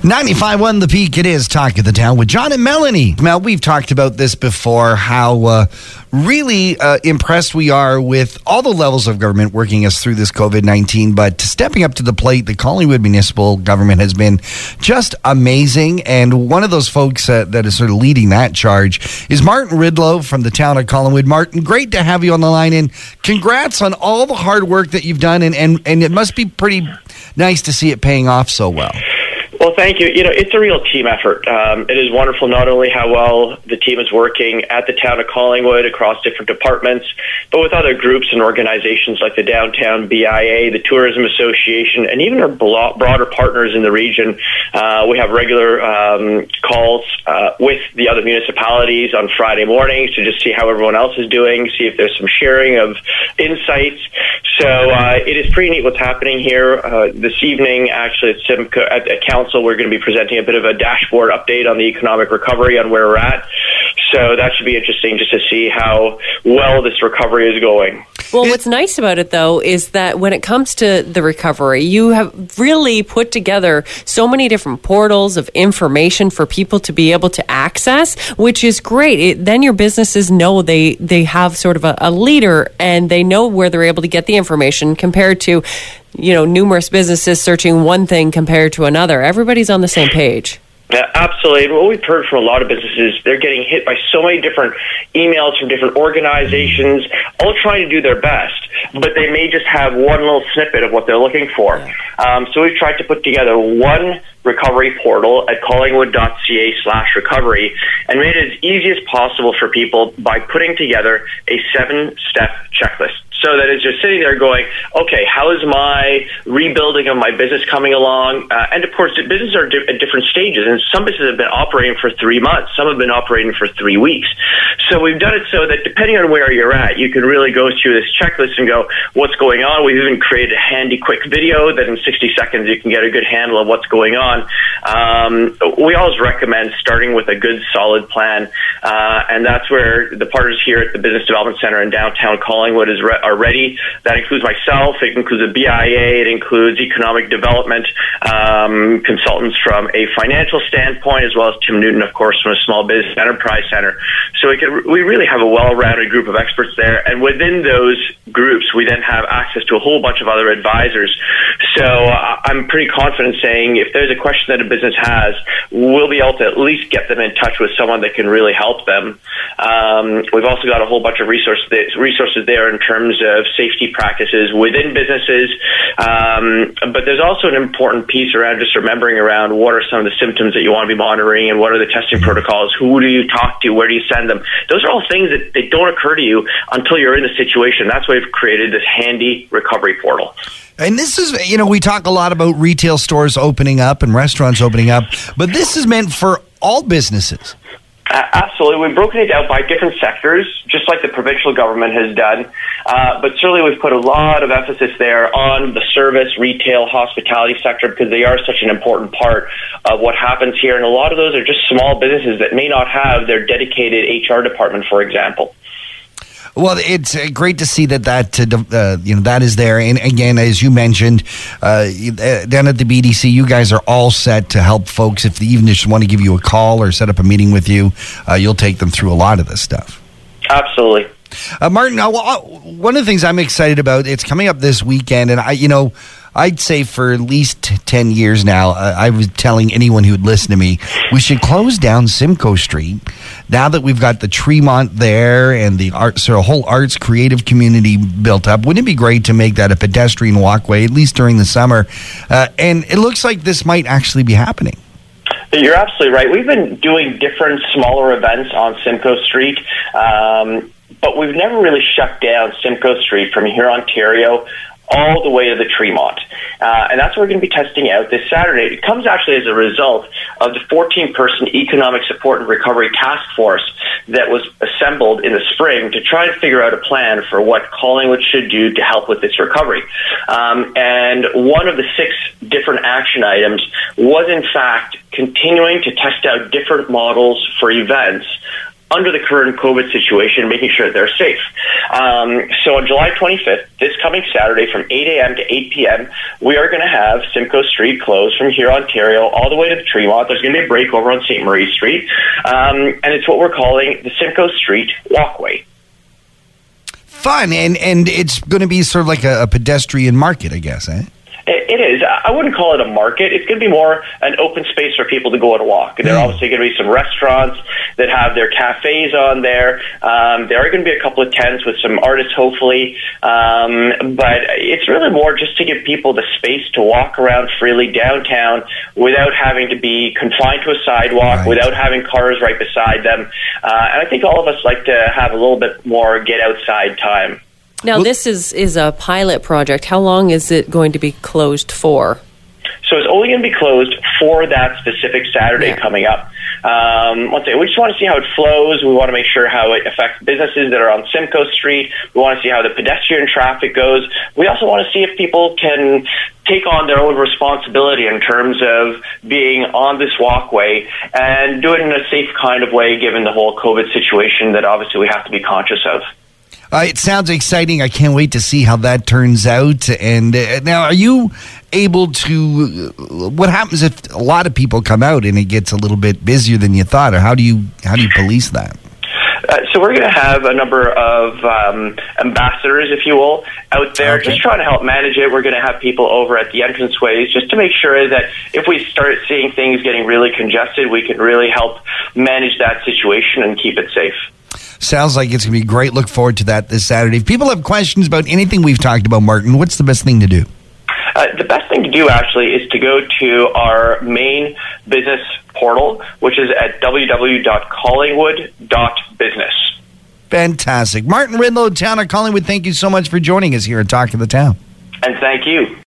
95.1 The Peak, it is Talk of the Town with John and Melanie. Mel, we've talked about this before, how uh, really uh, impressed we are with all the levels of government working us through this COVID 19. But stepping up to the plate, the Collingwood municipal government has been just amazing. And one of those folks uh, that is sort of leading that charge is Martin Rydlo from the town of Collingwood. Martin, great to have you on the line. And congrats on all the hard work that you've done. And, and, and it must be pretty nice to see it paying off so well. Well, thank you. You know, it's a real team effort. Um, it is wonderful not only how well the team is working at the town of Collingwood across different departments, but with other groups and organizations like the Downtown BIA, the Tourism Association, and even our broader partners in the region. Uh, we have regular um, calls uh, with the other municipalities on Friday mornings to just see how everyone else is doing, see if there's some sharing of insights. So uh, it is pretty neat what's happening here uh, this evening. Actually, at at, at Council, we're going to be presenting a bit of a dashboard update on the economic recovery on where we're at. That should be interesting just to see how well this recovery is going. Well, what's nice about it, though, is that when it comes to the recovery, you have really put together so many different portals of information for people to be able to access, which is great. It, then your businesses know they, they have sort of a, a leader and they know where they're able to get the information compared to you know numerous businesses searching one thing compared to another everybody's on the same page yeah, absolutely. And what we've heard from a lot of businesses, they're getting hit by so many different emails from different organizations, all trying to do their best, but they may just have one little snippet of what they're looking for. Um, so we've tried to put together one recovery portal at collingwood.ca slash recovery and made it as easy as possible for people by putting together a seven step checklist so that as you're sitting there going, okay, how is my rebuilding of my business coming along? Uh, and of course, businesses are di- at different stages, and some businesses have been operating for three months, some have been operating for three weeks. So we've done it so that depending on where you're at, you can really go through this checklist and go, what's going on? We've even created a handy, quick video that in 60 seconds you can get a good handle of what's going on. Um, we always recommend starting with a good, solid plan, uh, and that's where the partners here at the Business Development Center in downtown Collingwood is. Re- are ready. That includes myself. It includes a BIA. It includes economic development um, consultants from a financial standpoint, as well as Tim Newton, of course, from a small business enterprise center. So we we really have a well-rounded group of experts there, and within those groups, we then have access to a whole bunch of other advisors. So uh, I'm pretty confident saying if there's a question that a business has, we'll be able to at least get them in touch with someone that can really help them. Um, we've also got a whole bunch of resources there in terms of safety practices within businesses. Um, but there's also an important piece around just remembering around what are some of the symptoms that you want to be monitoring and what are the testing protocols. Who do you talk to? Where do you send them? Those are all things that they don't occur to you until you're in the situation. That's why we've created this handy recovery portal. And this is, you know, we talk a lot about retail stores opening up and restaurants opening up, but this is meant for all businesses. Absolutely. We've broken it out by different sectors, just like the provincial government has done. Uh, but certainly we've put a lot of emphasis there on the service, retail, hospitality sector because they are such an important part of what happens here. And a lot of those are just small businesses that may not have their dedicated HR department, for example. Well, it's uh, great to see that that uh, uh, you know that is there. And again, as you mentioned, uh, down at the BDC, you guys are all set to help folks if they even just want to give you a call or set up a meeting with you. Uh, you'll take them through a lot of this stuff. Absolutely. Uh, Martin, one of the things I'm excited about, it's coming up this weekend, and I, you know, I'd say for at least 10 years now, uh, I was telling anyone who would listen to me, we should close down Simcoe Street. Now that we've got the Tremont there and the art, sort of whole arts creative community built up, wouldn't it be great to make that a pedestrian walkway, at least during the summer? Uh, and it looks like this might actually be happening. You're absolutely right. We've been doing different smaller events on Simcoe Street. Um, but we've never really shut down Simcoe Street from Hurontario, all the way to the Tremont. Uh, and that's what we're going to be testing out this Saturday. It comes actually as a result of the 14 person Economic Support and Recovery Task Force that was assembled in the spring to try to figure out a plan for what Collingwood should do to help with this recovery. Um, and one of the six different action items was, in fact, continuing to test out different models for events under the current COVID situation, making sure they're safe. Um, so on July 25th, this coming Saturday from 8 a.m. to 8 p.m., we are going to have Simcoe Street closed from Hurontario, all the way to Tremont. There's going to be a break over on St. Marie Street, um, and it's what we're calling the Simcoe Street Walkway. Fun, and and it's going to be sort of like a, a pedestrian market, I guess, eh? It is. I wouldn't call it a market. It's going to be more an open space for people to go and walk. And there are obviously going to be some restaurants that have their cafes on there. Um, there are going to be a couple of tents with some artists, hopefully. Um, but it's really more just to give people the space to walk around freely downtown without having to be confined to a sidewalk, Right. without having cars right beside them. Uh, and I think all of us like to have a little bit more get outside time. Now, this is, is a pilot project. How long is it going to be closed for? So it's only going to be closed for that specific Saturday Yeah. coming up. Um, once again, we just want to see how it flows. We want to make sure how it affects businesses that are on Simcoe Street. We want to see how the pedestrian traffic goes. We also want to see if people can take on their own responsibility in terms of being on this walkway and do it in a safe kind of way, given the whole COVID situation that obviously we have to be conscious of. Uh, it sounds exciting. I can't wait to see how that turns out. And uh, now, are you able to? Uh, what happens if a lot of people come out and it gets a little bit busier than you thought, or how do you how do you police that? Uh, so we're going to have a number of um, ambassadors, if you will, out there Okay. just trying to help manage it. We're going to have people over at the entranceways just to make sure that if we start seeing things getting really congested, we can really help manage that situation and keep it safe. Sounds like it's going to be great. Look forward to that this Saturday. If people have questions about anything we've talked about, Martin, what's the best thing to do? Uh, the best thing to do actually is to go to our main business portal, which is at www.collingwood.business. Fantastic. Martin Rydlo, Town of Collingwood, thank you so much for joining us here at Talk of the Town. And thank you.